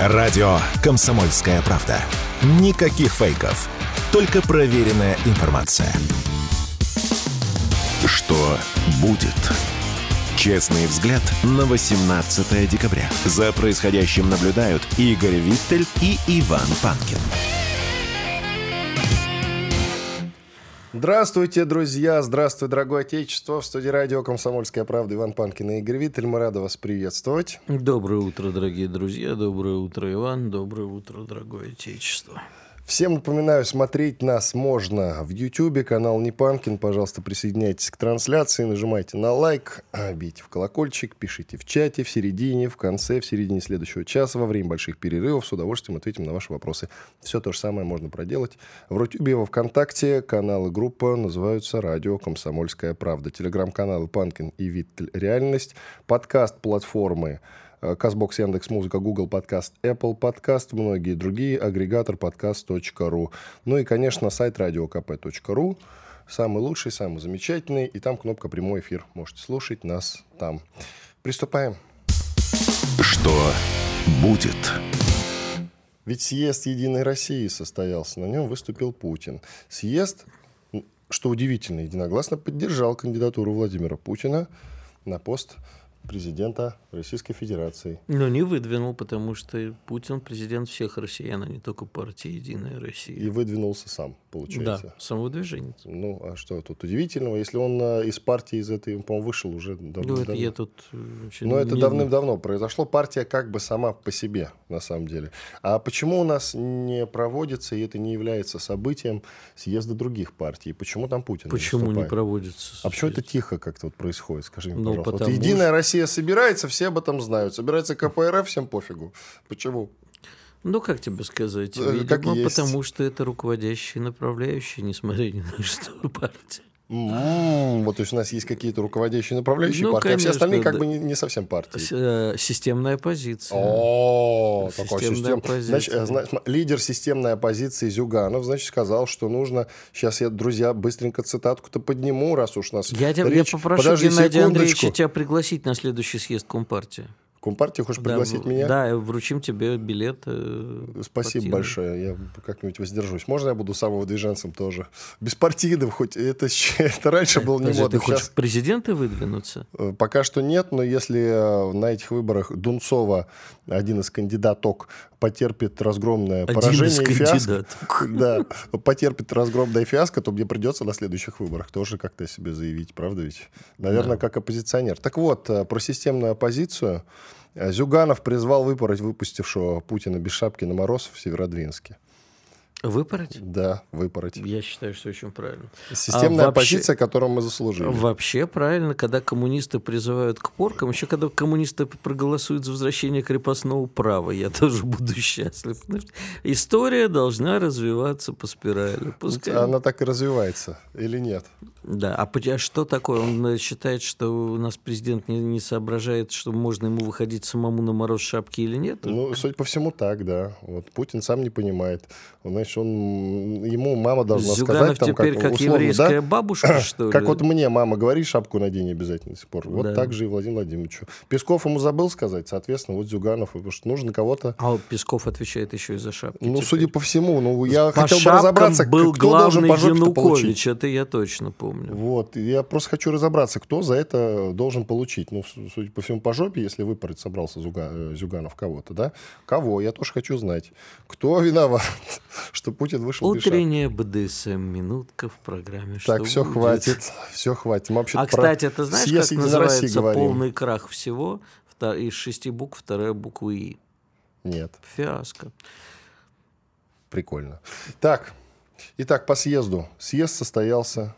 Радио «Комсомольская правда». Никаких фейков. Только проверенная информация. Что будет? Честный взгляд на 18 декабря. За происходящим наблюдают Игорь Виттель и Иван Панкин. Здравствуйте, друзья! Здравствуй, дорогое отечество! В студии радио «Комсомольская правда» Иван Панкин и Игорь Виттель. Мы рады вас приветствовать. Доброе утро, дорогие друзья! Доброе утро, Иван! Доброе утро, дорогое отечество! Всем напоминаю, смотреть нас можно в YouTube, канал Непанкин. Пожалуйста, присоединяйтесь к трансляции, нажимайте на лайк, бейте в колокольчик, пишите в чате, в середине, в конце, в середине следующего часа, во время больших перерывов. С удовольствием ответим на ваши вопросы. Все то же самое можно проделать в Рутюбе, во Вконтакте. Каналы группа называются «Радио Комсомольская правда». Телеграм-каналы «Панкин» и «Виттель. Реальность». Подкаст-платформы Казбокс, Яндекс Музыка, Google Подкаст, Apple Подкаст, многие другие, агрегатор подкаст.ру. Ну и, конечно, сайт radiokp.ru. Самый лучший, самый замечательный. И там кнопка «Прямой эфир». Можете слушать нас там. Приступаем. Что будет? Ведь съезд «Единой России» состоялся. На нем выступил Путин. Съезд, что удивительно, единогласно поддержал кандидатуру Владимира Путина на пост президента Российской Федерации. Но не выдвинул, потому что Путин президент всех россиян, а не только партии «Единая Россия». И выдвинулся сам, получается. Да, самовыдвижение. Ну, а что тут удивительного? Если он а, из партии, из этой, по-моему, вышел уже давно. Ну, это я тут... э, Но это давным-давно произошло. Партия как бы сама по себе, на самом деле. А почему у нас не проводится, и это не является событием съезда других партий? Почему там Путин Почему не, не проводится? А почему это тихо как-то вот происходит? Скажи мне, Ну, пожалуйста. Вот Единая Россия собирается, все об этом знают. Собирается КПРФ, всем пофигу. Почему? Ну, как тебе сказать? Э, Видимо, как есть. потому что это руководящие направляющие, несмотря ни на что, партия. Вот, то есть у нас есть какие-то руководящие направляющие Ну, партии, а все конечно, остальные как да. бы не, не совсем партии. С- э, Системная позиция. О, такой Системная систем- позиция. Значит, э, зна- см- лидер системной оппозиции Зюганов, значит, сказал, что нужно... Сейчас я, друзья, быстренько цитатку-то подниму, раз уж у нас Я, тебя, я речь. попрошу Подожди Геннадия Андреевича секундочку. тебя пригласить на следующий съезд Компартии. Компартия хочешь Да, пригласить в- меня? Да, вручим тебе билет. э, Спасибо партийный. большое, я как-нибудь воздержусь. Можно я буду самовыдвиженцем тоже? Беспартийным, хоть это, это раньше было не модно. ты хочешь Сейчас президенты выдвинуться? Э, Пока что нет, но если э, на этих выборах Дунцова, один из кандидаток, потерпит разгромное Один поражение и фиаско, да, потерпит разгромное фиаско, то мне придется на следующих выборах тоже как-то себе заявить, правда ведь? Наверное, как оппозиционер. Так вот, э, про системную оппозицию. Э, Зюганов призвал выпороть выпустившего Путина без шапки на мороз в Северодвинске. Выпороть? Да, выпороть. Я считаю, что очень правильно. Системная А вообще- оппозиция, которую мы заслужили. Вообще правильно, когда коммунисты призывают к поркам, еще когда коммунисты проголосуют за возвращение крепостного права, я тоже буду счастлив. История должна развиваться по спирали. Пускай- Она так и развивается, или нет? Да, а а что такое? Он э, считает, что у нас президент не, не соображает, что можно ему выходить самому на мороз шапки или нет? Ну, судя по всему, так, да. Вот Путин сам не понимает. Он, знаешь, он, ему мама должна Зюганов сказать, там, теперь как, как, условно, еврейская да? бабушка, что ли? Как вот мне мама говорит, шапку надень обязательно до сих пор. Вот Да. так же и Владимир Владимировичу. Песков ему забыл сказать, соответственно, вот Зюганов, потому что нужно кого-то... А вот Песков отвечает еще и за шапки. Ну, теперь. судя по всему, ну, я По хотел бы разобраться, был кто должен главный по жопе получить. Янукович, это я точно помню. Вот, я просто хочу разобраться, кто за это должен получить. Ну, судя по всему, по жопе, если выпороть собрался э, Зюганов кого-то, да? Кого? Я тоже хочу знать. Кто виноват, что Путин вышел? Утренняя БДСМ минутка в программе. Так, «Что все будет?». хватит, все хватит. Мы вообще А кстати, ты знаешь, съезд как Единой России называется говорим. полный крах всего? Из шести букв вторая буква И. Нет, Фиаско. прикольно. Так, итак, по съезду. Съезд состоялся.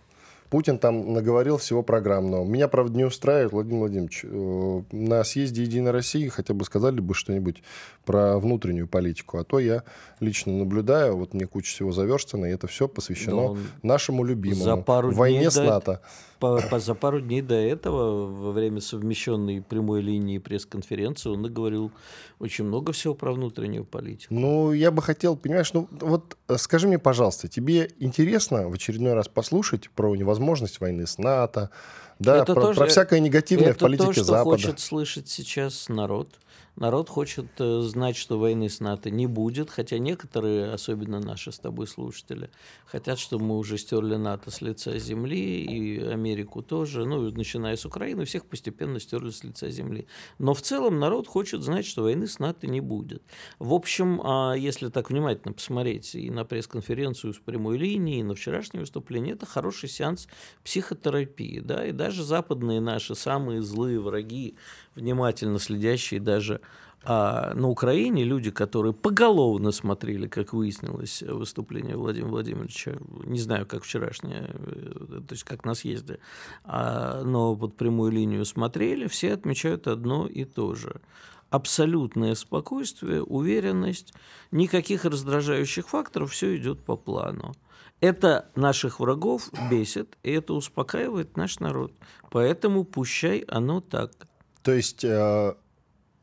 Путин там наговорил всего программного. Меня, правда, не устраивает, Владимир Владимирович. э, На съезде «Единой России» хотя бы сказали бы что-нибудь про внутреннюю политику. А то я лично наблюдаю, вот мне куча всего заверстано, и это все посвящено Да нашему любимому. за пару войне дней с до- НАТО. По- по- за пару дней до этого, во время совмещенной прямой линии пресс-конференции, он наговорил очень много всего про внутреннюю политику. Ну, я бы хотел, понимаешь, ну вот э, скажи мне, пожалуйста, тебе интересно в очередной раз послушать про невозможность войны с НАТО, да, Это про, тоже- про всякое негативное в Это политике то, что Запада? хочет слышать сейчас народ. Народ хочет э, знать, что войны с НАТО не будет, хотя некоторые, особенно наши с тобой слушатели, хотят, чтобы мы уже стерли НАТО с лица земли, и Америку тоже, ну, начиная с Украины, всех постепенно стерли с лица земли. Но в целом народ хочет знать, что войны с НАТО не будет. В общем, а, если так внимательно посмотреть и на пресс-конференцию с прямой линии, и на вчерашнее выступление, это хороший сеанс психотерапии, да, и даже западные наши самые злые враги, внимательно следящие даже а на Украине люди, которые поголовно смотрели, как выяснилось, выступление Владимира Владимировича, не знаю, как вчерашнее, э, то есть как на съезде, а, но под прямую линию смотрели, все отмечают одно и то же. Абсолютное спокойствие, уверенность, никаких раздражающих факторов, все идет по плану. Это наших врагов бесит, и это успокаивает наш народ. Поэтому пущай оно так. То есть э,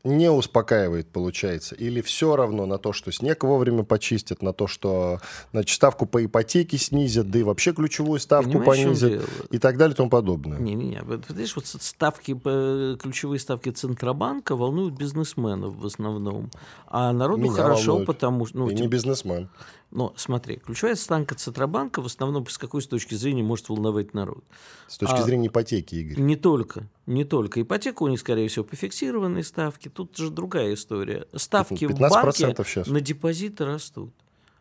не успокаивает, получается? Или все равно на то, что снег вовремя почистят, на то, что значит, ставку по ипотеке снизят, да и вообще ключевую ставку Понимаешь, понизят и так далее и тому подобное? Не-не-не. Видишь, вот ставки, ключевые ставки Центробанка волнуют бизнесменов в основном. А народу Меня хорошо, волнует. потому что... Ну, и типа, не бизнесмен. Но смотри, ключевая ставка Центробанка в основном с какой с точки зрения может волновать народ? С точки а, зрения ипотеки, Игорь. Не только. Не только. Ипотека у них, скорее всего, по фиксированной ставке. Тут же другая история. Ставки в банке сейчас. на депозиты растут.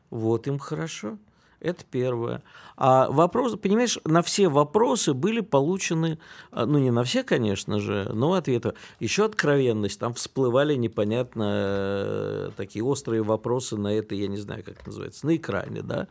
Вот им хорошо. Это первое. А вопрос, понимаешь, на все вопросы были получены, а, ну не на все, конечно же, но ответы. Еще откровенность, там всплывали непонятно э, такие острые вопросы на это, я не знаю, как это называется, на экране, да.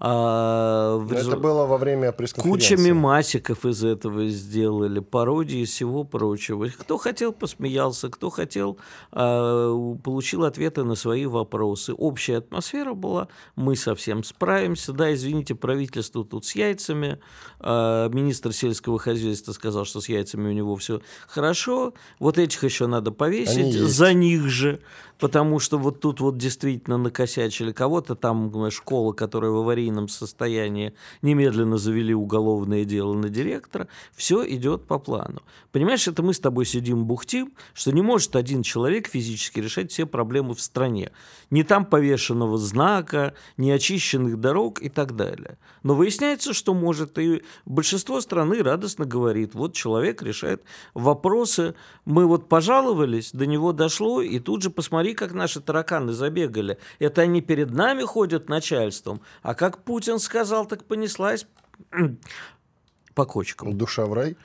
А, Это было во время пресс-конференции. Куча мемасиков из этого сделали, пародии и всего прочего. Кто хотел, посмеялся, кто хотел, а, получил ответы на свои вопросы. Общая атмосфера была, мы совсем справимся. Да, извините, правительство тут с яйцами. А, министр сельского хозяйства сказал, что с яйцами у него все хорошо. Вот этих еще надо повесить, за них же потому что вот тут вот действительно накосячили кого-то, там школа, которая в аварийном состоянии, немедленно завели уголовное дело на директора, все идет по плану. Понимаешь, это мы с тобой сидим бухтим, что не может один человек физически решать все проблемы в стране. Не там повешенного знака, не очищенных дорог и так далее. Но выясняется, что может, и большинство страны радостно говорит, вот человек решает вопросы, мы вот пожаловались, до него дошло, и тут же посмотри, Смотри, как наши тараканы забегали. Это они перед нами ходят начальством. А как Путин сказал, так понеслась по кочкам. Душа в рай?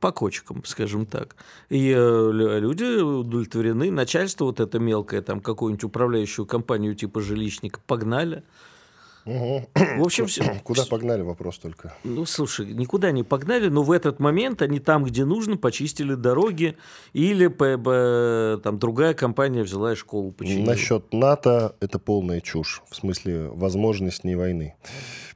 по кочкам, скажем так. И э, люди удовлетворены. Начальство вот это мелкое, там какую-нибудь управляющую компанию типа жилищника погнали. Угу. В общем, все. Куда погнали, вопрос только. Ну, слушай, никуда не погнали, но в этот момент они там, где нужно, почистили дороги, или там другая компания взяла и школу починила. Насчет НАТО это полная чушь, в смысле возможности войны.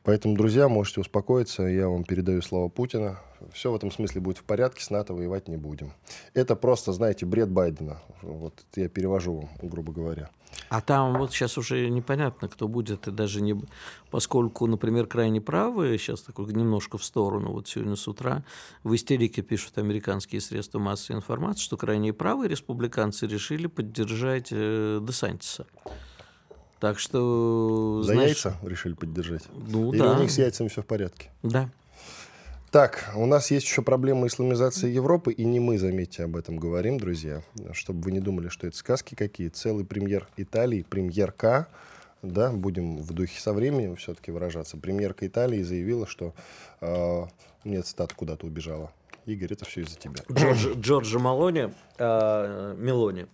Поэтому, друзья, можете успокоиться, я вам передаю слова Путина. Все в этом смысле будет в порядке, с НАТО воевать не будем. Это просто, знаете, бред Байдена. Вот я перевожу вам, грубо говоря. А там вот сейчас уже непонятно, кто будет, и даже не... Поскольку, например, крайне правые, сейчас такой немножко в сторону, вот сегодня с утра в истерике пишут американские средства массовой информации, что крайне правые республиканцы решили поддержать э, Десантиса. Так что... За знаешь, яйца решили поддержать? Ну Или да. у них с яйцами все в порядке? Да. Так, у нас есть еще проблема исламизации Европы, и не мы, заметьте, об этом говорим, друзья, чтобы вы не думали, что это сказки какие. Целый премьер Италии, премьерка, да, будем в духе со временем все-таки выражаться, премьерка Италии заявила, что... Э, нет, цитата куда-то убежала. Игорь, это все из-за тебя. Джорджи, Джорджи Малони, э, Мелони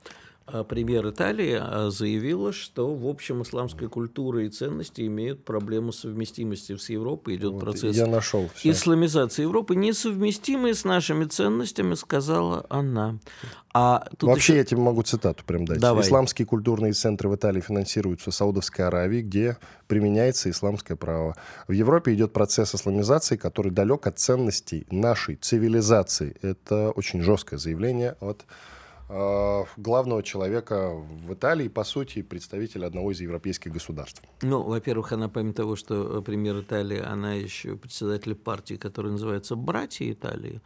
премьер Италии а, заявила, что в общем исламская культура и ценности имеют проблему совместимости с Европой. Идет вот процесс я нашел все. исламизации Европы, несовместимые с нашими ценностями, сказала она. А тут Вообще еще... я тебе могу цитату прям дать. Давай. Исламские культурные центры в Италии финансируются Саудовской Аравией, где применяется исламское право. В Европе идет процесс исламизации, который далек от ценностей нашей цивилизации. Это очень жесткое заявление от главного человека в Италии, по сути, представителя одного из европейских государств. Ну, во-первых, она, помимо того, что э, премьер Италии, она еще председатель партии, которая называется «Братья Италии»,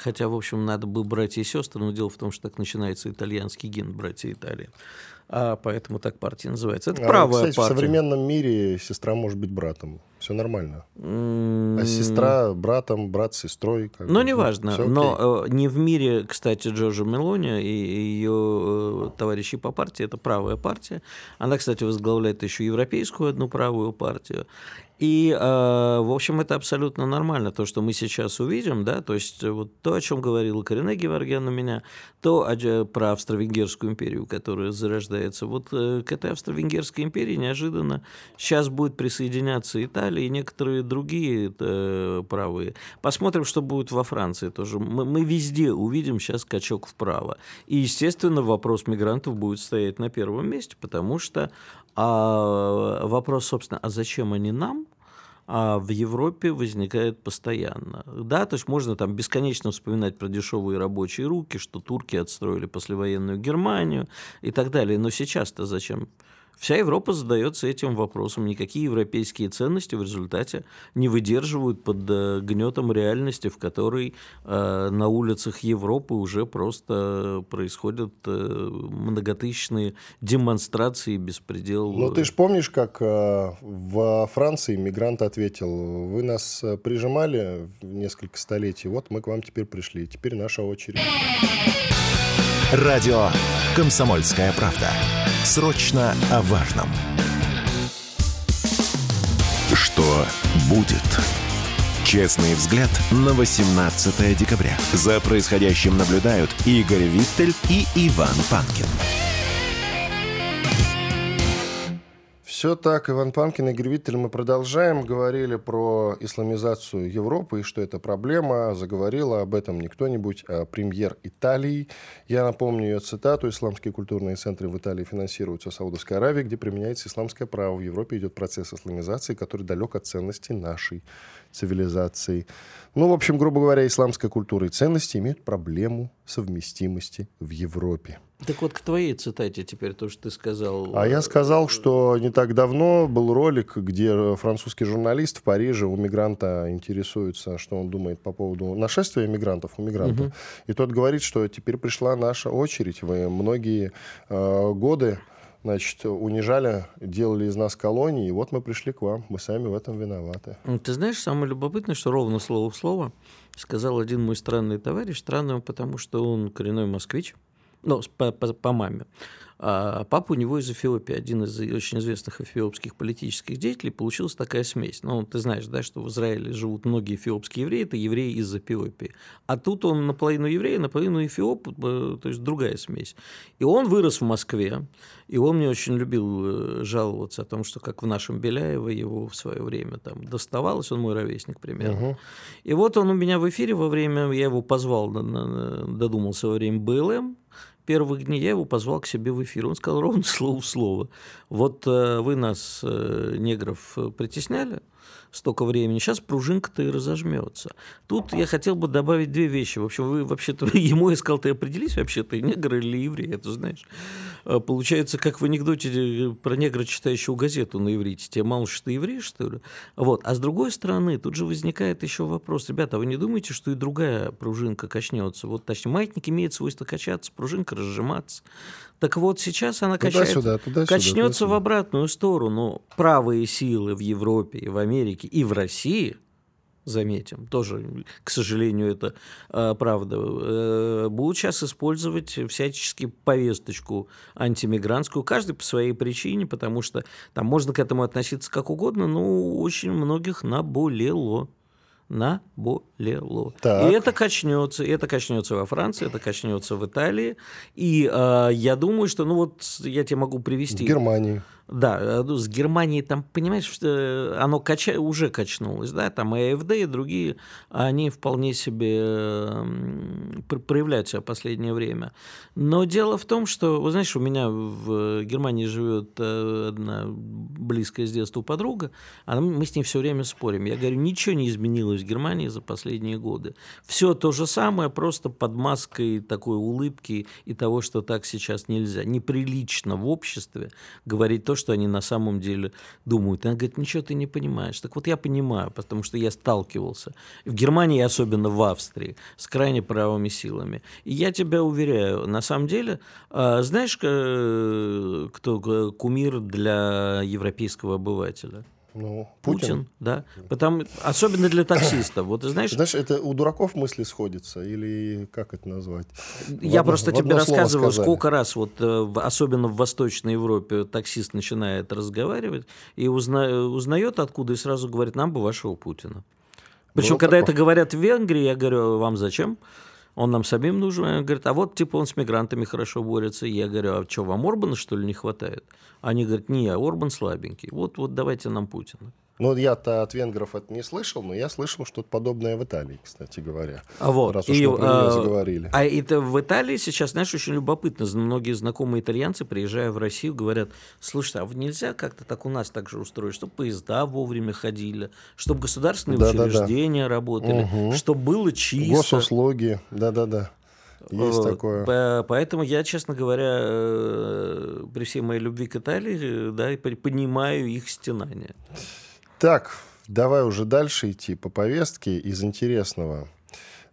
Хотя, в общем, надо бы братья и сестры, но дело в том, что так начинается итальянский гимн «Братья Италии». А поэтому так партия называется. Это А, правая кстати, партия. в современном мире сестра может быть братом. Все нормально. А сестра братом, брат с сестрой. как Ну, бы, неважно. окей. Но э, не в мире, кстати, Джорджа Мелони и ее э, товарищи по партии. Это правая партия. Она, кстати, возглавляет еще европейскую одну правую партию. И, э, в общем, это абсолютно нормально, то, что мы сейчас увидим, да, то есть э, вот то, о чем говорила Карине Геворгян у меня, то о- э, про Австро-Венгерскую империю, которая зарождается. Вот к этой Австро-Венгерской империи неожиданно сейчас будет присоединяться Италия и некоторые другие правые. Посмотрим, что будет во Франции тоже. Мы, мы везде увидим сейчас скачок вправо. И, естественно, вопрос мигрантов будет стоять на первом месте, потому что а, вопрос, собственно, а зачем они нам? а в Европе возникает постоянно. Да, то есть можно там бесконечно вспоминать про дешевые рабочие руки, что турки отстроили послевоенную Германию и так далее. Но сейчас-то зачем? Вся Европа задается этим вопросом. Никакие европейские ценности в результате не выдерживают под э, гнетом реальности, в которой э, на улицах Европы уже просто происходят э, многотысячные демонстрации беспредел. Ну, ты же помнишь, как э, во Франции мигрант ответил, вы нас э, прижимали в несколько столетий, вот мы к вам теперь пришли, теперь наша очередь. Радио «Комсомольская правда». Срочно о важном. Что будет? Честный взгляд на 18 декабря. За происходящим наблюдают Игорь Виттель и Иван Панкин. Все так, Иван Панкин, Игорь Виттель. Мы продолжаем. Говорили про исламизацию Европы и что это проблема. Заговорила об этом не кто-нибудь, а премьер Италии. Я напомню ее цитату. Исламские культурные центры в Италии финансируются Саудовской Аравией, где применяется исламское право. В Европе идет процесс исламизации, который далек от ценностей нашей цивилизации. Ну, в общем, грубо говоря, исламская культура и ценности имеют проблему совместимости в Европе. Так вот, к твоей цитате теперь, то, что ты сказал. А я сказал, что не так давно был ролик, где французский журналист в Париже у мигранта интересуется, что он думает по поводу нашествия мигрантов у мигрантов. И тот говорит, что теперь пришла наша очередь. Вы многие э, годы значит, унижали, делали из нас колонии, и вот мы пришли к вам. Мы сами в этом виноваты. Ну, Ты знаешь, самое любопытное, что ровно слово в слово сказал один мой странный товарищ. Странный, потому что он коренной москвич, ну, по, по- по маме. А папа у него из Эфиопии, один из очень известных эфиопских политических деятелей, получилась такая смесь. Ну, ты знаешь, да, что в Израиле живут многие эфиопские евреи, это евреи из Эфиопии. А тут он наполовину еврей, наполовину эфиоп, э, то есть другая смесь. И он вырос в Москве, и он мне очень любил э, жаловаться о том, что как в нашем Беляево его в свое время там доставалось, он мой ровесник примерно. И вот он у меня в эфире во время, я его позвал, додумался во время БЛМ, первых дней я его позвал к себе в эфир. Он сказал ровно слово в слово. Вот э, вы нас, э, негров, э, притесняли столько времени, сейчас пружинка-то и разожмется. Тут я хотел бы добавить две вещи. В общем, вы вообще-то ему я ты определись вообще, ты негр или еврей, это знаешь. А, Получается, как в анекдоте э, про негра, читающего газету на иврите. Тебе мало, что ты еврей, что ли? Вот. А с другой стороны, тут же возникает еще вопрос. Ребята, а вы не думаете, что и другая пружинка качнется? Вот, точнее, маятник имеет свойство качаться, пружинка разжиматься. Так вот, сейчас она качается, качнется в обратную сторону. Правые силы в Европе, и в Америке, и в России заметим, тоже, к сожалению, это э, правда, э, будут сейчас использовать всячески повесточку антимигрантскую, каждый по своей причине, потому что там можно к этому относиться как угодно, но очень многих наболело. Наболело. Так. И это качнется. И это качнется во Франции, это качнется в Италии. И э, я думаю, что, ну вот, я тебе могу В привести... Германии. Да, э, ну, с Германией там, понимаешь, что оно кача... уже качнулось, да, там и АФД, и другие, они вполне себе проявляют себя в последнее время. Но дело в том, что, вы знаешь, у меня в Германии живет э, одна близкая с детства подруга, она, мы с ней все время спорим. Я говорю, ничего не изменилось в Германии за последние годы. Все то же самое, просто под маской такой улыбки и того, что так сейчас нельзя. Неприлично в обществе говорить то, что они на самом деле думают. Она говорит, ничего ты не понимаешь. Так вот я понимаю, потому что я сталкивался в Германии, особенно в Австрии, с крайне правыми силами. И я тебя уверяю, на самом деле, а, знаешь, кто кумир для европейского обывателя? Ну, Путин, Путин да. Потому, особенно для таксистов. Вот знаешь, знаешь, это у дураков мысли сходятся, или как это назвать? Я одно, просто тебе рассказывал, сколько раз, вот, э, особенно в Восточной Европе, таксист начинает разговаривать и узна, узнает откуда, и сразу говорит, нам бы вашего Путина. Причем, Было когда такое? это говорят в Венгрии, я говорю, вам зачем? Он нам самим нужен. Он говорит, а вот типа он с мигрантами хорошо борется. Я говорю, а что, вам Орбана что ли не хватает? Они говорят, не, Орбан слабенький. Вот, вот давайте нам Путина. Ну, я-то от венгров это не слышал, но я слышал что-то подобное в Италии, кстати говоря. А вот, раз уж и, мы а, заговорили. А это в Италии сейчас, знаешь, очень любопытно. Многие знакомые итальянцы, приезжая в Россию, говорят, слушай, а нельзя как-то так у нас так же устроить, чтобы поезда вовремя ходили, чтобы государственные да, учреждения да, да. работали, угу. чтобы было чисто. Госуслуги, да-да-да. Есть такое. Поэтому я, честно говоря, э, при всей моей любви к Италии, да, понимаю их стенания. Так, давай уже дальше идти по повестке из интересного.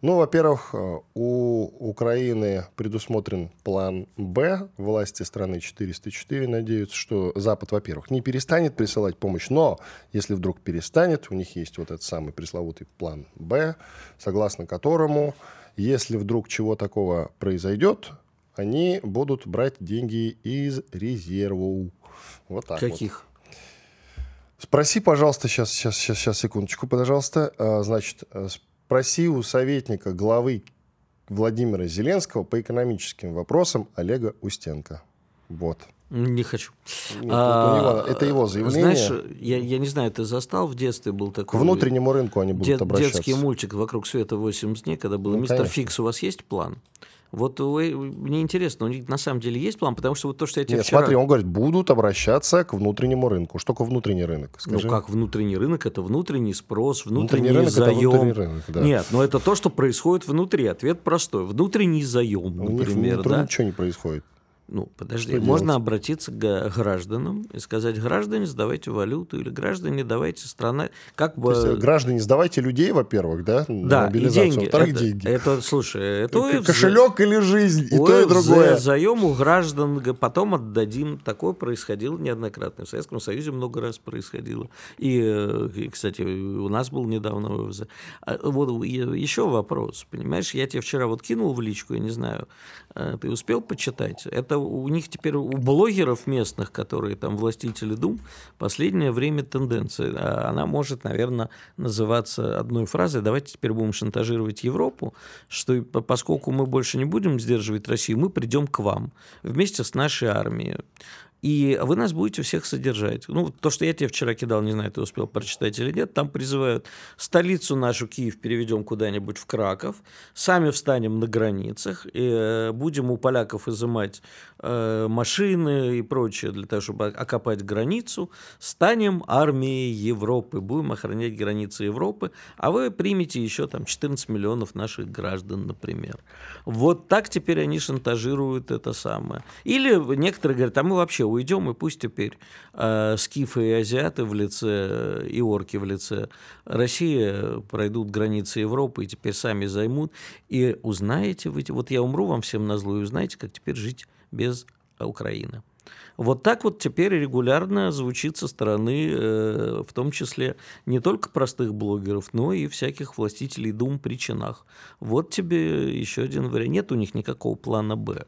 Ну, во-первых, э, у Украины предусмотрен план «Б». Власти страны 404 надеются, что Запад, во-первых, не перестанет присылать помощь, но если вдруг перестанет, у них есть вот этот самый пресловутый план «Б», согласно которому, если вдруг чего такого произойдет, они будут брать деньги из резервов. Вот так Каких? Вот. Спроси, пожалуйста, сейчас, сейчас, сейчас, сейчас, секундочку, пожалуйста. А, значит, э, спроси у советника главы Владимира Зеленского по экономическим вопросам Олега Устенко. Вот. Не хочу. Нет, а, него, это его заявление. Знаешь, я, я не знаю, ты застал в детстве был такой... К внутреннему рынку они будут дет, обращаться. Детский мультик «Вокруг света 80 дней», когда был ну, «Мистер конечно. Фикс, у вас есть план?» Вот мне интересно, у них на самом деле есть план, потому что вот то, что я тебе Нет, вчера... смотри, он говорит, будут обращаться к внутреннему рынку. Что такое внутренний рынок? Ну, Скажи. Ну, как внутренний рынок? Это внутренний спрос, внутренний, внутренний рынок заем. Это внутренний рынок, да. Нет, но это то, что происходит внутри. Ответ простой. Внутренний заем, например. У них да? ничего не происходит. Ну, подожди, Что можно делать? обратиться к гражданам и сказать, граждане, сдавайте валюту, или граждане, давайте страна... Как бы... есть, граждане, сдавайте людей, во-первых, да? Да, и деньги. Во-вторых, это, деньги. Это, слушай, это... это кошелек или жизнь, и то, и другое. Заем у граждан, потом отдадим. Такое происходило неоднократно. В Советском Союзе много раз происходило. И, э, и кстати, у нас был недавно ОВЗ. А, вот еще вопрос, понимаешь, я тебе вчера вот кинул в личку, я не знаю, э, ты успел почитать? Это у них теперь, у блогеров местных, которые там властители дум, последнее время тенденция. А она может, наверное, называться одной фразой «давайте теперь будем шантажировать Европу, что поскольку мы больше не будем сдерживать Россию, мы придем к вам вместе с нашей армией и вы нас будете всех содержать. Ну, то, что я тебе вчера кидал, не знаю, ты успел прочитать или нет, там призывают столицу нашу, Киев, переведем куда-нибудь в Краков, сами встанем на границах, и э, будем у поляков изымать э, машины и прочее для того, чтобы окопать границу, станем армией Европы, будем охранять границы Европы, а вы примете еще там 14 миллионов наших граждан, например. Вот так теперь они шантажируют это самое. Или некоторые говорят, а мы вообще уйдем, и пусть теперь э, скифы и азиаты в лице, и орки в лице России пройдут границы Европы и теперь сами займут. И узнаете вы, вот я умру вам всем на зло, и узнаете, как теперь жить без Украины. Вот так вот теперь регулярно звучит со стороны, э, в том числе не только простых блогеров, но и всяких властителей дум при чинах. Вот тебе еще один вариант. Нет у них никакого плана «Б».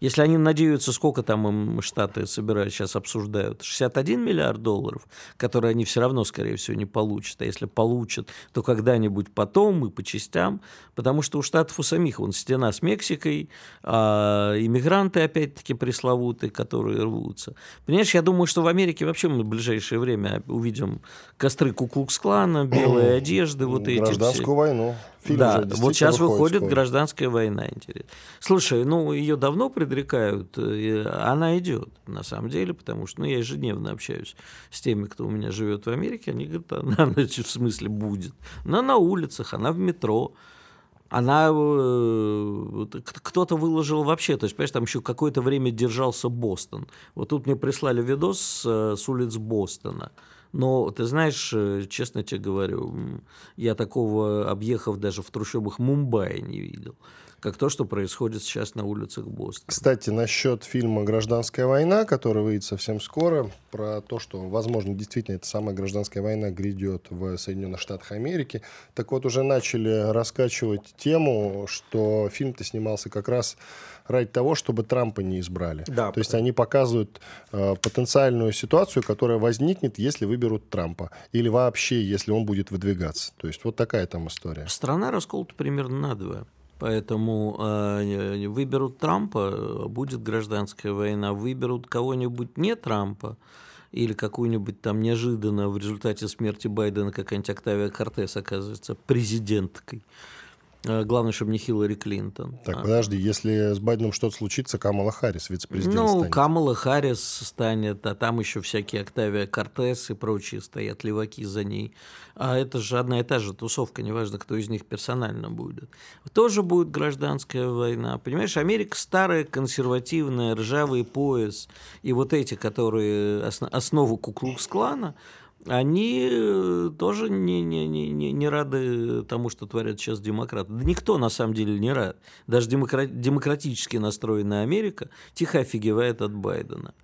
Если они надеются, сколько там им Штаты собирают, сейчас обсуждают, 61 миллиард долларов, которые они все равно, скорее всего, не получат. А если получат, то когда-нибудь потом и по частям, потому что у Штатов у самих вон стена с Мексикой, а иммигранты, опять-таки, пресловутые, которые рвутся. Понимаешь, я думаю, что в Америке вообще мы в ближайшее время увидим костры Куклукс-клана, белые одежды, вот эти Гражданскую все. войну. Фильм да, вот сейчас выходит скоро. гражданская война, интересно. Слушай, ну ее давно предрекают, э, она идет на самом деле, потому что ну, я ежедневно общаюсь с теми, кто у меня живет в Америке, они говорят, она в смысле будет. Она на улицах, она в метро, она э, кто-то выложил вообще, то есть, понимаешь, там еще какое-то время держался Бостон. Вот тут мне прислали видос с, э, с улиц Бостона. Но ты знаешь, э, честно тебе говорю, я такого, объехав даже в трущобах Мумбаи, не видел, как то, что происходит сейчас на улицах Бостона. Кстати, насчет фильма «Гражданская война», который выйдет совсем скоро, про то, что, возможно, действительно эта самая гражданская война грядет в Соединенных Штатах Америки. Так вот, уже начали раскачивать тему, что фильм-то снимался как раз ради того, чтобы Трампа не избрали. Да, То есть они показывают э, потенциальную ситуацию, которая возникнет, если выберут Трампа. Или вообще, если он будет выдвигаться. То есть вот такая там история. Страна расколота примерно надвое. Поэтому э, выберут Трампа, будет гражданская война. Выберут кого-нибудь не Трампа, или какую-нибудь там неожиданно в результате смерти Байдена какая-нибудь Октавия Кортес оказывается президенткой. Э, Главное, чтобы не Хиллари Клинтон. Так, А, подожди, если с Байденом что-то случится, Камала Харрис, вице-президент ну, станет. Камала Харрис станет, а там еще всякие Октавия Кортес и прочие стоят леваки за ней. А это же одна и та же тусовка, неважно, кто из них персонально будет. Тоже будет гражданская война. Понимаешь, Америка старая, консервативная, ржавый пояс. И вот эти, которые осно- основу Куклукс-клана, они э, тоже не, не, не, не, рады тому, что творят сейчас демократы. Да никто на самом деле не рад. Даже демокра- демократически настроенная Америка тихо офигевает от Байдена.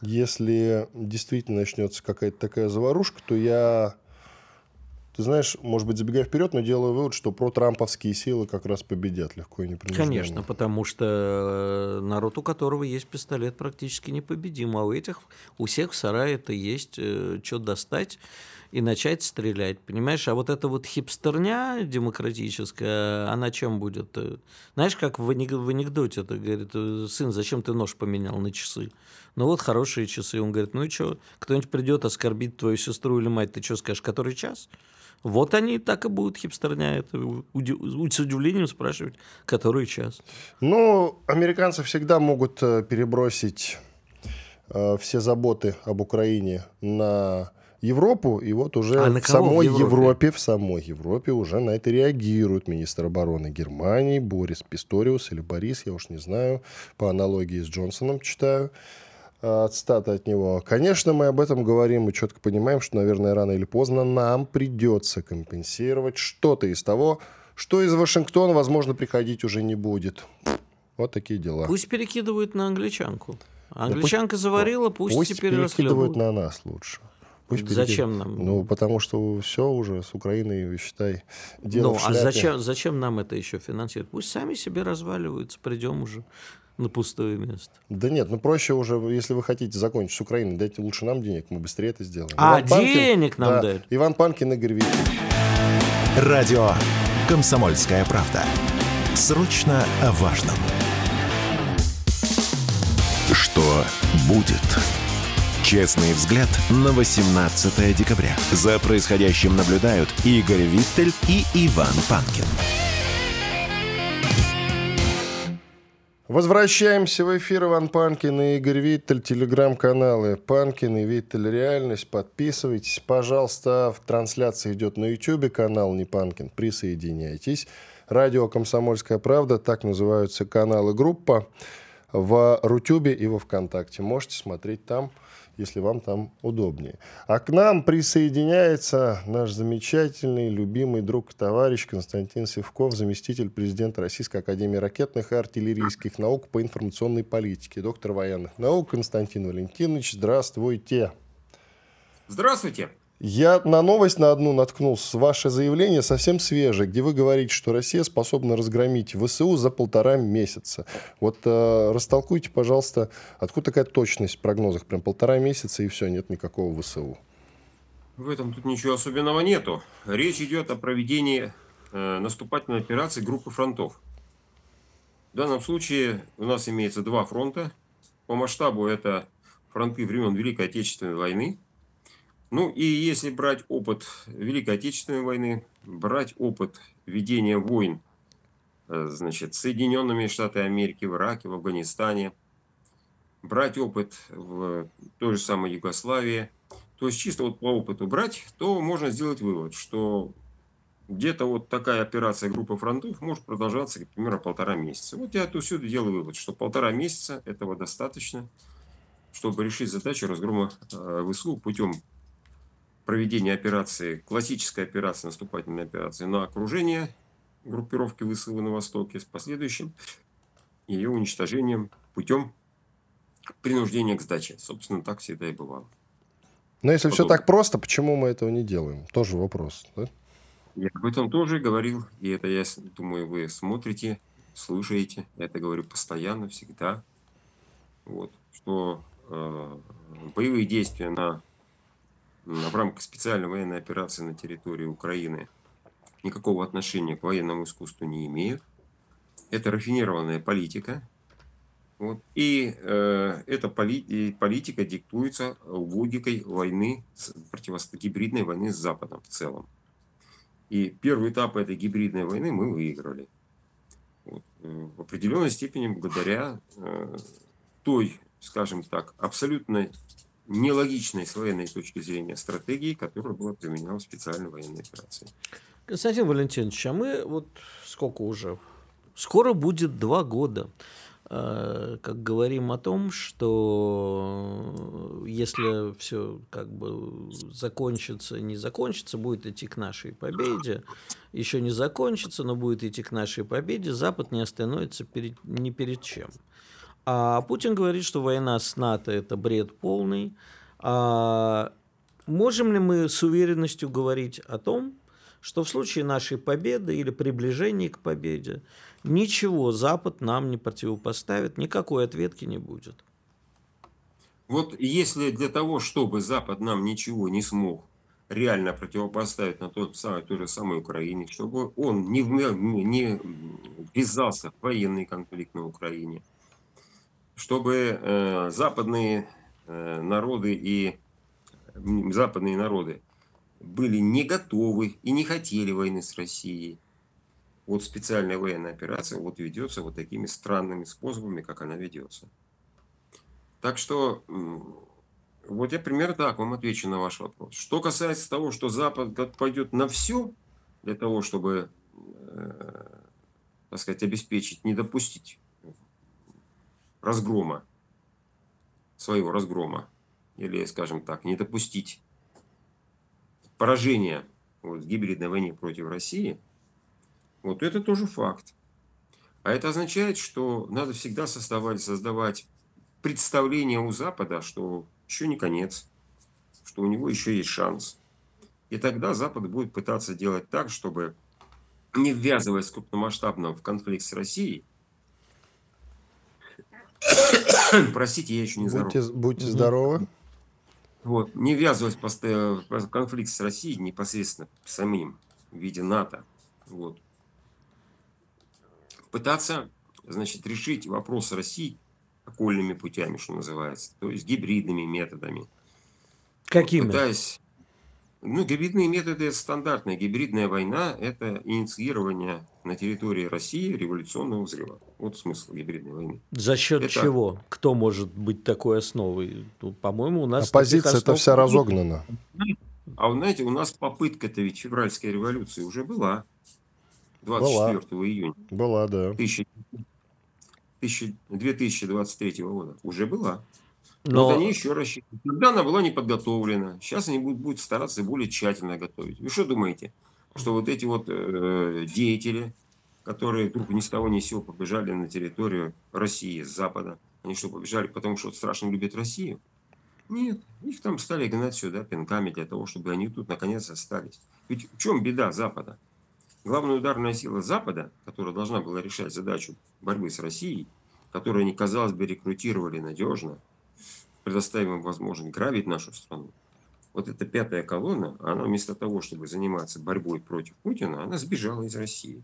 Если действительно начнется какая-то такая заварушка, то я, ты знаешь, может быть, забегая вперед, но делаю вывод, что про трамповские силы как раз победят легко и непринужденно. Конечно, потому что э, народ, у которого есть пистолет, практически непобедим. А у этих, у всех в сарае это есть что достать и начать стрелять. Понимаешь, а вот эта вот хипстерня демократическая, она чем будет? Э, Знаешь, как в анек- в анекдоте это говорит, э, сын, зачем ты нож поменял на часы? Ну вот хорошие часы. Он говорит, ну и что, кто-нибудь придет оскорбить твою сестру или мать, ты что скажешь, который час? Вот они так и будут хипстерня это уди- с удивлением спрашивать, который час. Ну, американцы всегда могут э, перебросить э, все заботы об Украине на Европу, и вот уже А в кого в самой Европе? Европе, в самой Европе уже на это реагирует министр обороны Германии Борис Писториус или Борис, я уж не знаю, по аналогии с Джонсоном читаю э, цитаты от него. Конечно, мы об этом говорим и четко понимаем, что, наверное, рано или поздно нам придется компенсировать что-то из того, что из Вашингтона, возможно, приходить уже не будет. Вот такие дела. Пусть перекидывают на англичанку. Англичанка заварила, пусть, Пусть теперь перекидывают на нас лучше. Пусть Зачем нам? Ну, потому что все уже с Украиной, считай, дело Ну, а зачем, зачем нам это еще финансировать? Пусть сами себе разваливаются, придем уже на пустое место. Да нет, ну проще уже, если вы хотите закончить с Украиной, дайте лучше нам денег, мы быстрее это сделаем. А, Иван Панкин- денег нам да, дать? Иван Панкин, Игорь Виттель. Радио «Комсомольская правда». Срочно о важном. Что будет? Честный взгляд на 18 декабря. За происходящим наблюдают Игорь Виттель и Иван Панкин. Возвращаемся в эфир. Иван Панкин и Игорь Виттель. Телеграм-каналы Панкин и Виттель Реальность. Подписывайтесь, пожалуйста. В трансляции идет на YouTube канал Не Панкин. Присоединяйтесь. Радио «Комсомольская правда». Так называются каналы группа. В Рутюбе и во Вконтакте. Можете смотреть там, если вам там удобнее. А к нам присоединяется наш замечательный, любимый друг и товарищ Константин Севков, заместитель президента Российской Академии ракетных и артиллерийских наук по информационной политике, доктор военных наук Константин Валентинович. Здравствуйте. Здравствуйте. Я на новость на одну наткнулся. Ваше заявление совсем свежее, где вы говорите, что Россия способна разгромить ВСУ за полтора месяца. Вот э, растолкуйте, пожалуйста, откуда такая точность в прогнозах? Прям полтора месяца и все, нет никакого ВСУ. В этом тут ничего особенного нету. Речь идет о проведении э, наступательной операции группы фронтов. В данном случае у нас имеется два фронта. По масштабу это фронты времен Великой Отечественной войны. Ну и если брать опыт Великой Отечественной войны, брать опыт ведения войн э, значит, Соединенными Штатами Америки в Ираке, в Афганистане, брать опыт в той же самой Югославии, то есть чисто вот по опыту брать, то можно сделать вывод, что где-то вот такая операция группы фронтов может продолжаться, к примеру, полтора месяца. Вот я отсюда делаю вывод, что полтора месяца этого достаточно, чтобы решить задачу разгрома э, ВСУ путем проведения операции, классической операции, наступательной операции на окружение группировки ВСУ на Востоке с последующим ее уничтожением путем принуждения к сдаче. Собственно, так всегда и бывало. Но если Потом... все так просто, почему мы этого не делаем? Тоже вопрос, да? Я об этом тоже говорил, и это, я думаю, вы смотрите, слушаете. Я это говорю постоянно, всегда. Вот, что э, боевые действия на, в рамках специальной военной операции на территории Украины никакого отношения к военному искусству не имеют. Это рафинированная политика. Вот, и э, эта поли, политика диктуется логикой войны, противосто... войны с Западом в целом. И первый этап этой гибридной войны мы выиграли. Вот. Э, в определенной степени благодаря э, той, скажем так, абсолютно нелогичной с военной точки зрения стратегии, которая была применена в специальной военной операции. Константин Валентинович, а мы вот сколько уже? Скоро будет два года. Э, как говорим о том, что если все как бы закончится, не закончится, будет идти к нашей победе, еще не закончится, но будет идти к нашей победе, Запад не остановится перед, ни перед чем. А Путин говорит, что война с НАТО – это бред полный. А можем ли мы с уверенностью говорить о том, что в случае нашей победы или приближения к победе ничего Запад нам не противопоставит, никакой ответки не будет. Вот если для того, чтобы Запад нам ничего не смог реально противопоставить на тот, самый, той же самой Украине, чтобы он не, не ввязался в военный конфликт на Украине, чтобы э, западные э, народы и западные народы были не готовы и не хотели войны с Россией, вот специальная военная операция вот ведется вот такими странными способами, как она ведется. Так что вот я примерно так вам отвечу на ваш вопрос. Что касается того, что Запад пойдет на все для того, чтобы, э, так сказать, обеспечить, не допустить разгрома, своего разгрома, или, скажем так, не допустить поражения вот, в гибридной войне против России – вот это тоже факт. А это означает, что надо всегда создавать, создавать представление у Запада, что еще не конец, что у него еще есть шанс. И тогда Запад будет пытаться делать так, чтобы, не ввязываясь крупномасштабно в конфликт с Россией, простите, я еще не здоров. Будьте, будьте здоровы. Вот, не ввязываясь в конфликт с Россией непосредственно самим в виде НАТО. Вот пытаться, значит, решить вопрос России окольными путями, что называется, то есть гибридными методами. Какими? Пытаясь, ну, гибридные методы – это стандартная. Гибридная война – это инициирование на территории России революционного взрыва. Вот смысл гибридной войны. За счет это... чего? Кто может быть такой основой? Ну, по-моему, у нас... Оппозиция это вся разогнана. А вы знаете, у нас попытка-то ведь февральской революции уже была. 24 Была. июня. Была, да. 1000, 2023 года. Уже была. Но... Вот они еще рассчитывают. Тогда она была не подготовлена. Сейчас они будут, будут стараться более тщательно готовить. Вы что думаете? Что вот эти вот э, деятели, которые вдруг ни с того ни с сего побежали на территорию России с Запада, они что, побежали потому, что страшно любят Россию? Нет, их там стали гнать сюда пинками для того, чтобы они тут наконец остались. Ведь в чем беда Запада? Главная ударная сила Запада, которая должна была решать задачу борьбы с Россией, которую они, казалось бы, рекрутировали надежно, предоставив им возможность грабить нашу страну, вот эта пятая колонна, она вместо того, чтобы заниматься борьбой против Путина, она сбежала из России.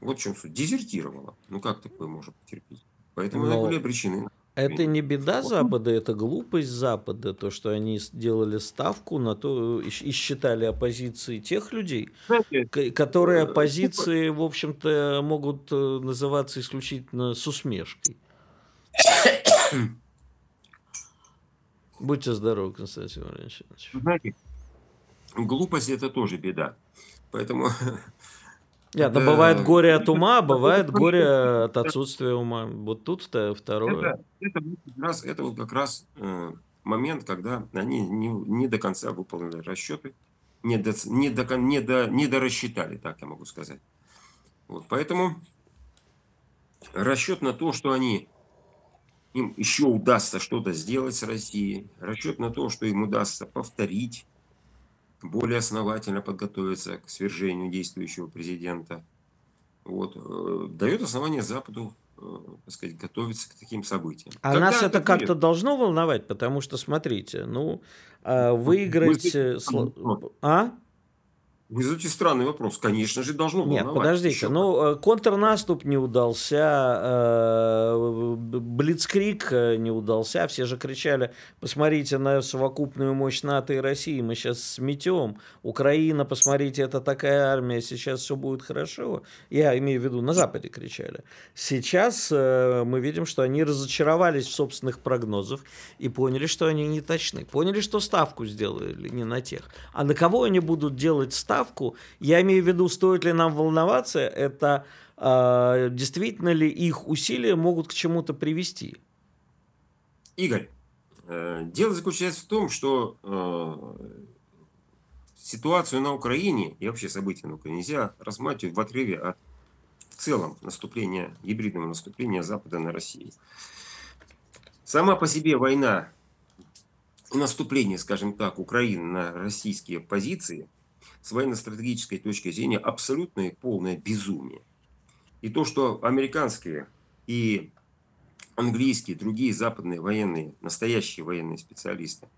Вот в чем суть. Дезертировала. Ну как такое можно потерпеть? Поэтому Но... они были обречены Это не беда Запада, это глупость Запада, то, что они сделали ставку на то и считали оппозицией тех людей, которые э, оппозиции, в общем-то, могут э, называться исключительно с усмешкой. Будьте здоровы, Константин Валерьевич. Знаете, глупость это тоже беда. Поэтому... Нет, это, бывает горе от ума, а бывает горе от отсутствия ума. Вот тут второе. Это, это, как раз, это вот как раз э, момент, когда они не, не до конца выполнили расчеты, не, до, не, до, не, до, не дорассчитали, так я могу сказать. Вот, поэтому расчет на то, что они им еще удастся что-то сделать с Россией, расчет на то, что им удастся повторить, более основательно подготовиться к свержению действующего президента, вот, э, дает основание Западу э, так сказать, готовиться к таким событиям. А Когда нас это, как-то должно волновать, потому что, смотрите, ну, а, выиграть... Вы... Э, а? Вы задаете странный вопрос. Конечно же, должно Нет, волновать. подождите. Еще ну, э, контрнаступ не удался, э, Блицкрик э, не удался. Все же кричали, посмотрите на совокупную мощь НАТО и России, мы сейчас сметем. Украина, посмотрите, это такая армия, сейчас все будет хорошо. Я имею в виду, на Западе кричали. Сейчас мы видим, что они разочаровались в собственных прогнозах и поняли, что они не точны. Поняли, что ставку сделали не на тех. А на кого они будут делать ставку? Ставку. Я имею в виду, стоит ли нам волноваться, это э, действительно ли их усилия могут к чему-то привести. Игорь, э, дело заключается в том, что э, ситуацию на Украине и вообще события на Украине нельзя рассматривать в отрыве от в целом наступления, гибридного наступления Запада на Россию. Сама по себе война, наступление, скажем так, Украины на российские позиции – с военно-стратегической точки зрения абсолютное полное безумие. И то, что американские и английские, другие западные военные, настоящие военные специалисты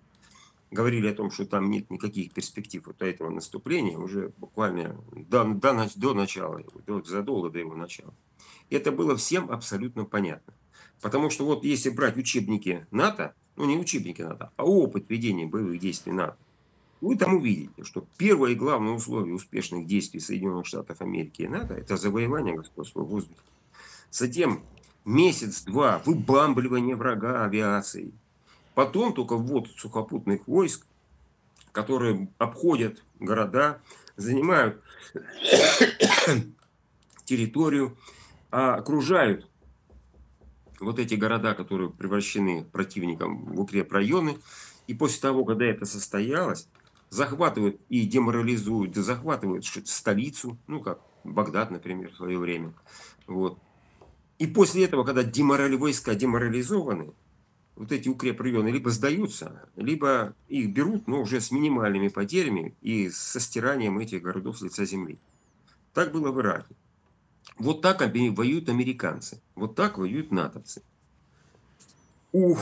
говорили о том, что там нет никаких перспектив вот этого наступления уже буквально до, до, до начала, до, задолго до его начала. Это было всем абсолютно понятно. Потому что вот если брать учебники НАТО, ну не учебники НАТО, а опыт ведения боевых действий НАТО, вы там увидите, что первое и главное условие успешных действий Соединенных Штатов Америки и НАТО – это завоевание господства воздуха. Затем месяц-два выбамбливание врага авиацией. Потом только ввод сухопутных войск, которые обходят города, занимают территорию, а окружают вот эти города, которые превращены противником в укрепрайоны. И после того, когда это состоялось, захватывают и деморализуют, захватывают столицу, ну как Багдад, например, в свое время. Вот. И после этого, когда деморали, войска деморализованы, вот эти укрепрайоны либо сдаются, либо их берут, но уже с минимальными потерями и со стиранием этих городов с лица земли. Так было в Ираке. Вот так воюют американцы. Вот так воюют натовцы. У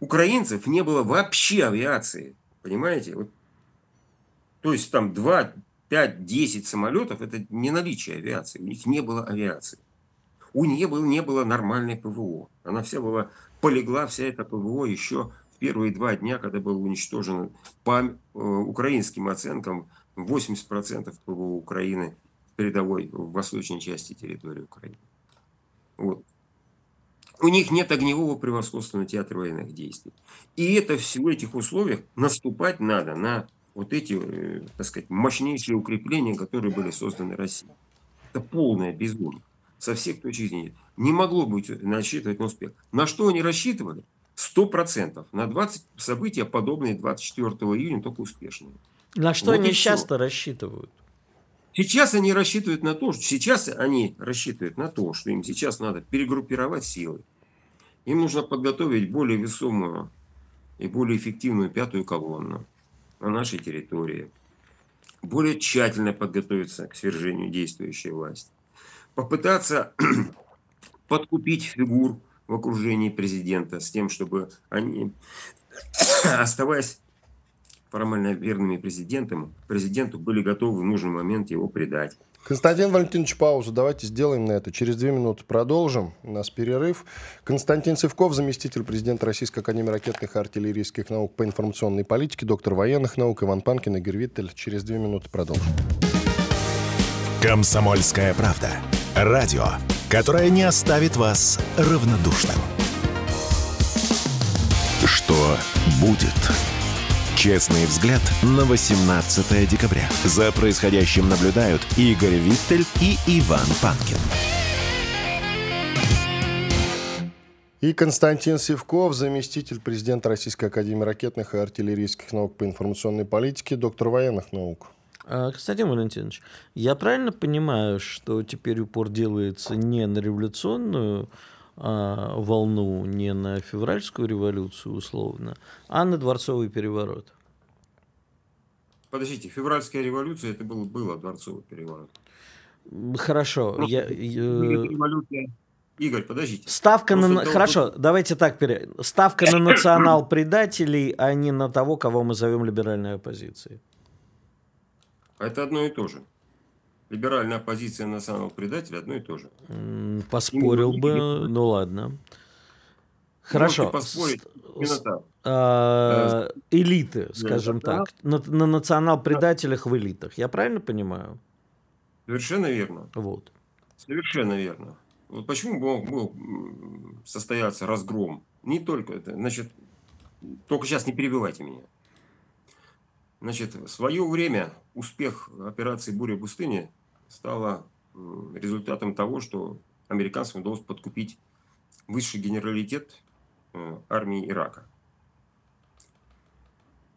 украинцев не было вообще авиации. Понимаете? Вот то есть там 2, 5, 10 самолетов – это не наличие авиации. У них не было авиации. У них было, не было нормальной ПВО. Она вся была, полегла вся эта ПВО еще в первые два дня, когда было уничтожено по э, украинским оценкам 80% ПВО Украины передовой в восточной части территории Украины. Вот. У них нет огневого превосходства на театре военных действий. И это в этих условиях наступать надо на вот эти, э, так сказать, мощнейшие укрепления, которые были созданы Россией. Это полное безумие. Со всех точек зрения. Не могло быть рассчитывать на успех. На что они рассчитывали? Сто процентов. На 20 события, подобные 24 июня, только успешные. На что вот они часто рассчитывают? Сейчас они рассчитывают на то, что сейчас они рассчитывают на то, что им сейчас надо перегруппировать силы. Им нужно подготовить более весомую и более эффективную пятую колонну на нашей территории, более тщательно подготовиться к свержению действующей власти, попытаться подкупить фигур в окружении президента с тем, чтобы они, оставаясь формально верными президентом, президенту были готовы в нужный момент его предать. Константин Валентинович, паузу давайте сделаем на это. Через две минуты продолжим. У нас перерыв. Константин Цевков, заместитель президента Российской Академии ракетных и артиллерийских наук по информационной политике, доктор военных наук Иван Панкин, Игорь Виттель. Через две минуты продолжим. Комсомольская правда. Радио, которое не оставит вас равнодушным. Что будет? Честный взгляд на 18 декабря. За происходящим наблюдают Игорь Виттель и Иван Панкин. И Константин Севков, заместитель президента Российской Академии ракетных и артиллерийских наук по информационной политике, доктор военных наук. А, Константин Валентинович, я правильно понимаю, что теперь упор делается не на революционную а, волну, не на февральскую революцию условно, а на дворцовый переворот? Подождите, февральская революция это был, было дворцовый переворот. Хорошо. Просто Я, революция- Игорь, подождите. Ставка Просто на... Хорошо, давайте так. пере- Ставка на национал-предателей, а не на того, кого мы зовем либеральной оппозицией. Это одно и то же. Либеральная оппозиция национал-предатель одно и то же. Поспорил бы, ну ладно. Хорошо. Поспорить. А, элиты, скажем так, на, на национал-предателях в элитах. Я правильно понимаю? Совершенно верно. Вот. Совершенно верно. Вот почему мог, мог, состояться разгром? Не только это. Значит, только сейчас не перебивайте меня. Значит, в свое время успех операции «Буря пустыни» стало результатом того, что американцам удалось подкупить высший генералитет э, армии Ирака,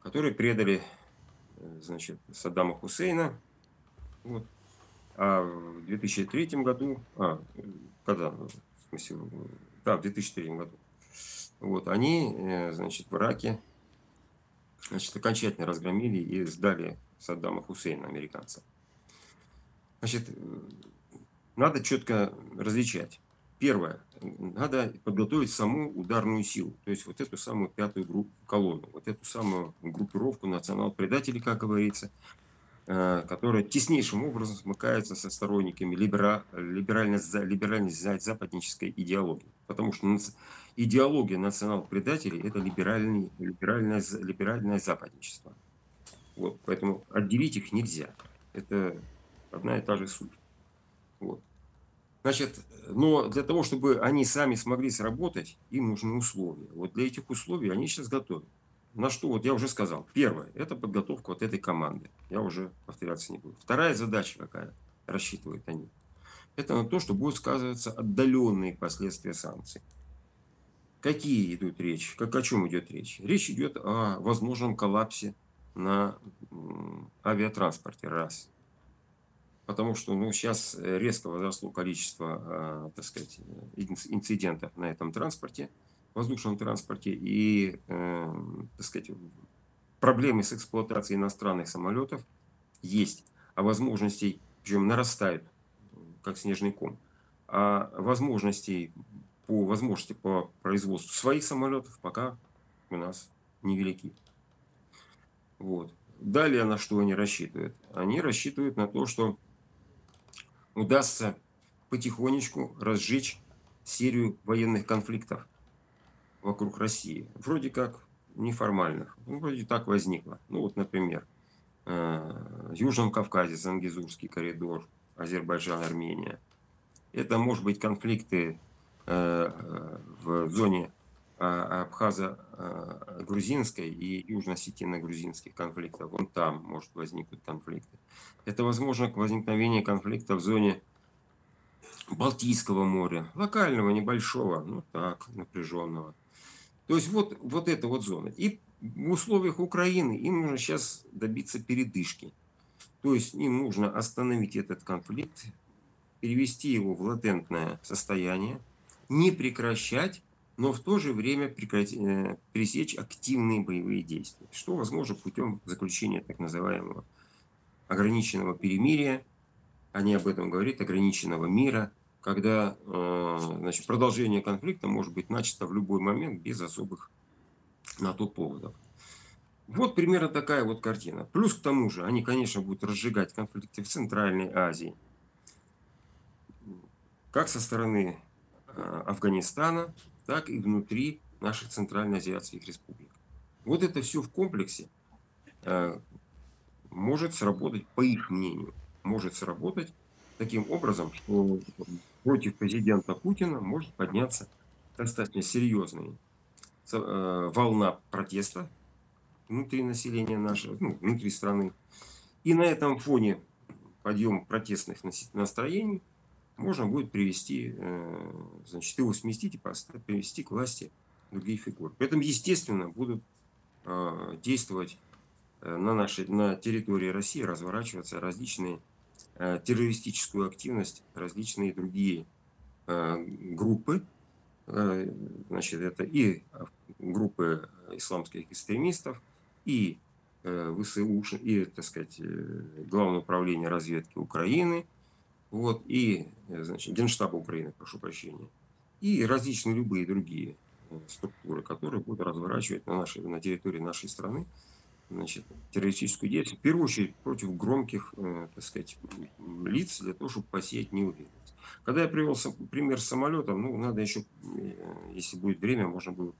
которые предали э, значит, Саддама Хусейна. Вот. А в 2003 году, а, э, когда, в смысле, да, в 2003 году, вот, они, значит, в Ираке, значит, окончательно разгромили и сдали Саддама Хусейна, американца. Значит, надо четко различать. Первое, надо подготовить саму ударную силу, то есть вот эту самую пятую группу, колонну, вот эту самую группировку национал-предателей, как говорится, э, которая теснейшим образом смыкается со сторонниками либера, либерально, либеральной западнической идеологии. Потому что идеология национал-предателей – это либеральный, либеральное, либеральное западничество. Вот, поэтому отделить их нельзя. Это одна и та же суть. Вот. Значит, но для того, чтобы они сами смогли сработать, им нужны условия. Вот для этих условий они сейчас готовы. На что, вот я уже сказал. Первое, это подготовка вот этой команды. Я уже повторяться не буду. Вторая задача какая, рассчитывают они. Это на то, что будут сказываться отдаленные последствия санкций. Какие идут речь? Как о чем идет речь? Речь идет о возможном коллапсе на авиатранспорте. Раз. Потому что ну, сейчас резко возросло количество, а, так сказать, инц- инцидентов на этом транспорте, воздушном транспорте, и, э, так сказать, проблемы с эксплуатацией иностранных самолетов есть, а возможностей, причем нарастают, как снежный ком, а возможностей по возможности по производству своих самолетов пока у нас невелики. Вот. Далее на что они рассчитывают? Они рассчитывают на то, что удастся потихонечку разжечь серию военных конфликтов вокруг России. Вроде как неформальных. Вроде так возникло. Ну, вот, например, э, в Южном Кавказе, Зангизурский коридор, Азербайджан, Армения. Это, может быть, конфликты э, э, в зоне а, Абхаза-грузинской и южно-осетино-грузинских конфликтов. Вон там может возникнуть конфликты. Это возможно возникновение конфликта в зоне Балтийского моря, локального, небольшого, ну так, напряженного. То есть вот, вот эта вот зона. И в условиях Украины им нужно сейчас добиться передышки. То есть им нужно остановить этот конфликт, перевести его в латентное состояние, не прекращать, но в то же время прекрати, э, пресечь активные боевые действия, что возможно путем заключения так называемого ограниченного перемирия, они об этом говорят, ограниченного мира, когда э, значит, продолжение конфликта может быть начато в любой момент без особых на то поводов. Вот примерно такая вот картина. Плюс к тому же, они, конечно, будут разжигать конфликты в Центральной Азии, как со стороны э, Афганистана, так и внутри наших центральноазиатских республик. Вот это все в комплексе э, может сработать, по их мнению, может сработать таким образом, что против президента Путина может подняться достаточно серьезная э, волна протеста внутри населения нашего, ну, внутри страны. И на этом фоне подъем протестных настроений можно будет привести, э, значит, его сместить и поставить, привести к власти другие фигуры. Поэтому, естественно, будут э, действовать на, нашей, на территории России, разворачиваться различные террористическую активность, различные другие группы, значит, это и группы исламских экстремистов, и э, ВСУ, и, так сказать, э, Главное управление разведки Украины, вот, и, э, значит, Генштаба Украины, прошу прощения, и различные любые другие структуры, которые будут разворачивать на, нашей, на территории нашей страны значит, террористическую деятельность, в первую очередь против громких, э, так сказать, лиц, для того, чтобы посеять неуверенность. Когда я привел пример с самолетом, ну, надо еще, если будет время, можно было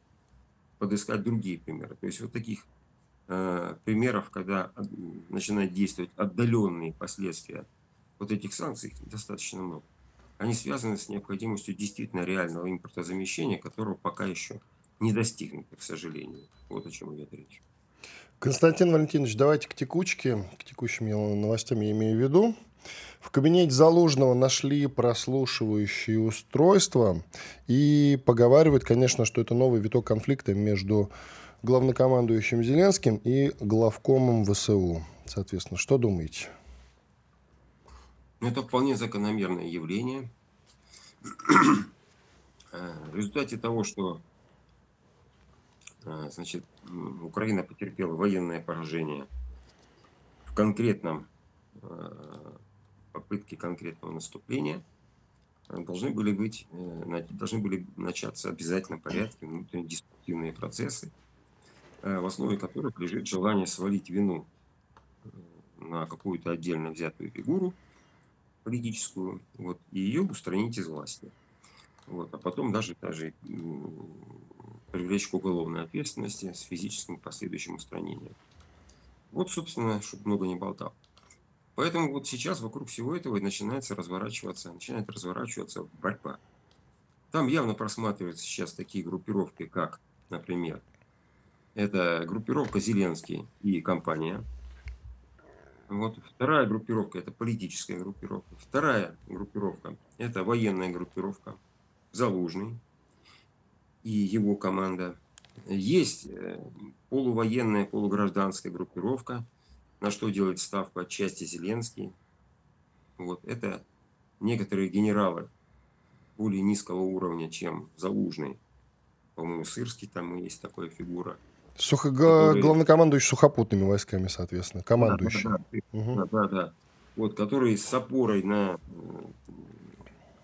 подыскать другие примеры. То есть вот таких Э, примеров, когда начинают действовать отдаленные последствия вот этих санкций, достаточно много. Они связаны с необходимостью действительно реального импортозамещения, которого пока еще не достигнуто, к сожалению. Вот о чем идет речь. Константин Валентинович, давайте к текучке, к текущим новостям я имею в виду. В кабинете Залужного нашли прослушивающие устройства и поговаривают, конечно, что это новый виток конфликта между главнокомандующим Зеленским и главкомом ВСУ. Соответственно, что думаете? Это вполне закономерное явление. Э, в результате того, что э, значит, Украина потерпела военное поражение в конкретном э, попытке конкретного наступления, должны были быть, должны были начаться обязательно порядке внутренние деструктивные процессы, в основе которых лежит желание свалить вину на какую-то отдельно взятую фигуру политическую, вот, и ее устранить из власти. Вот, а потом даже, даже привлечь к уголовной ответственности с физическим последующим устранением. Вот, собственно, чтобы много не болтал. Поэтому вот сейчас вокруг всего этого начинается разворачиваться, начинает разворачиваться борьба. Там явно просматриваются сейчас такие группировки, как, например, это группировка Зеленский и компания. Вот вторая группировка – это политическая группировка. Вторая группировка – это военная группировка Залужный и его команда. Есть э, полувоенная, полугражданская группировка, на что делает ставку отчасти Зеленский. Вот это некоторые генералы более низкого уровня, чем Залужный. По-моему, Сырский там есть такая фигура – Сухо... Который... Главнокомандующий сухопутными войсками, соответственно, командующий. Да, да, да. Угу. да, да, да. Вот, который с опорой на,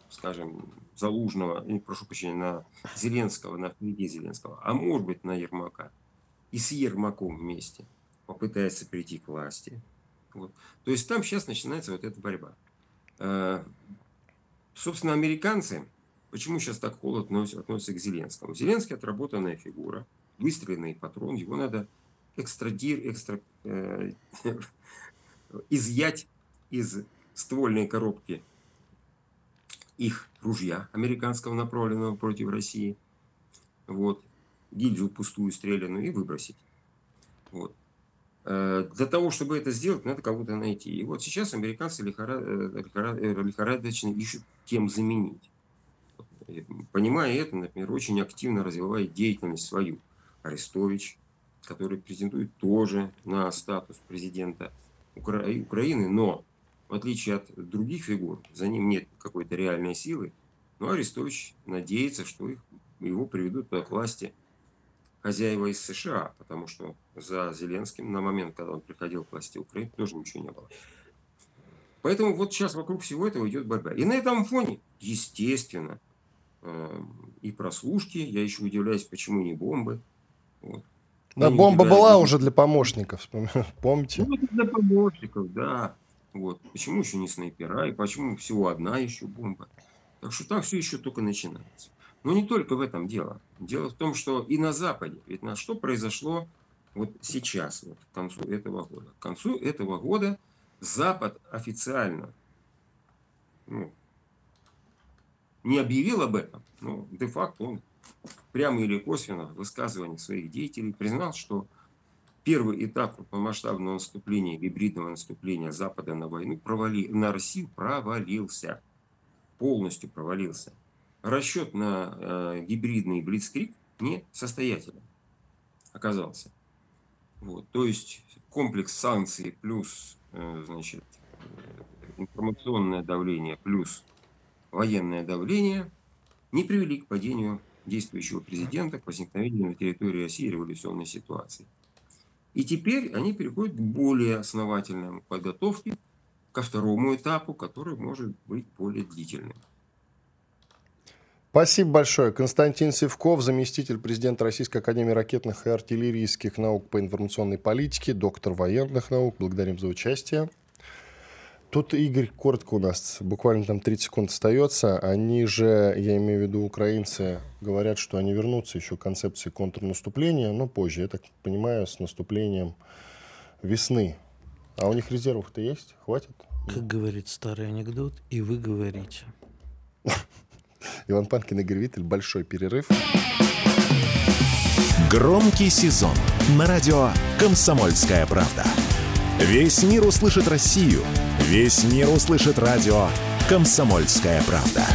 скажем, Залужного, прошу прощения, на Зеленского, на впереди Зеленского, а может быть на Ермака. И с Ермаком вместе попытается прийти к власти. Вот. То есть там сейчас начинается вот эта борьба. А, собственно, американцы, почему сейчас так холодно относятся к Зеленскому? Зеленский отработанная фигура – выстреленный патрон, его надо экстрадир, экстра, э, изъять из ствольной коробки их ружья американского, направленного против России. Вот. Гильзу пустую стреляную и выбросить. Вот. Э, для того, чтобы это сделать, надо кого-то найти. И вот сейчас американцы э, лихорадочно ищут кем заменить. Понимая это, например, очень активно развивает деятельность свою. Арестович, который претендует тоже на статус президента Укра... Украины, но в отличие от других фигур, за ним нет какой-то реальной силы, но Арестович надеется, что их, его приведут к власти хозяева из США, потому что за Зеленским на момент, когда он приходил к власти Украины, тоже ничего не было. Поэтому вот сейчас вокруг всего этого идет борьба. И на этом фоне, естественно, эм, и прослушки, я еще удивляюсь, почему не бомбы, вот. Да, Они бомба была уже для помощников, помните? Ну, для помощников, да. Вот. Почему еще не снайпера, и почему всего одна еще бомба? Так что там все еще только начинается. Но не только в этом дело. Дело в том, что и на Западе, ведь на что произошло вот сейчас, вот, к концу этого года. К концу этого года Запад официально ну, не объявил об этом, но де-факто он прямо или косвенно в высказываниях своих деятелей признал, что первый этап масштабного наступления, гибридного наступления Запада на войну, провали, на Россию провалился. Полностью провалился. Расчет на э, гибридный блицкрик несостоятелен оказался. Вот, то есть комплекс санкций плюс э, значит, э, информационное давление плюс военное давление не привели к падению действующего президента, к возникновению на территории России революционной ситуации. И теперь они переходят к более основательной подготовке ко второму этапу, который может быть более длительным. Спасибо большое. Константин Севков, заместитель президента Российской Академии ракетных и артиллерийских наук по информационной политике, доктор военных наук. Благодарим за участие. Тут, Игорь, коротко у нас, буквально там 30 секунд остается. Они же, я имею в виду украинцы, говорят, что они вернутся еще к концепции контрнаступления, но позже, я так понимаю, с наступлением весны. А у них резервов-то есть? Хватит? Как говорит старый анекдот, и вы говорите. Иван Панкин, Игорь Виттель, большой перерыв. Громкий сезон на радио «Комсомольская правда». Весь мир услышит Россию. Весь мир услышит радио «Комсомольская правда».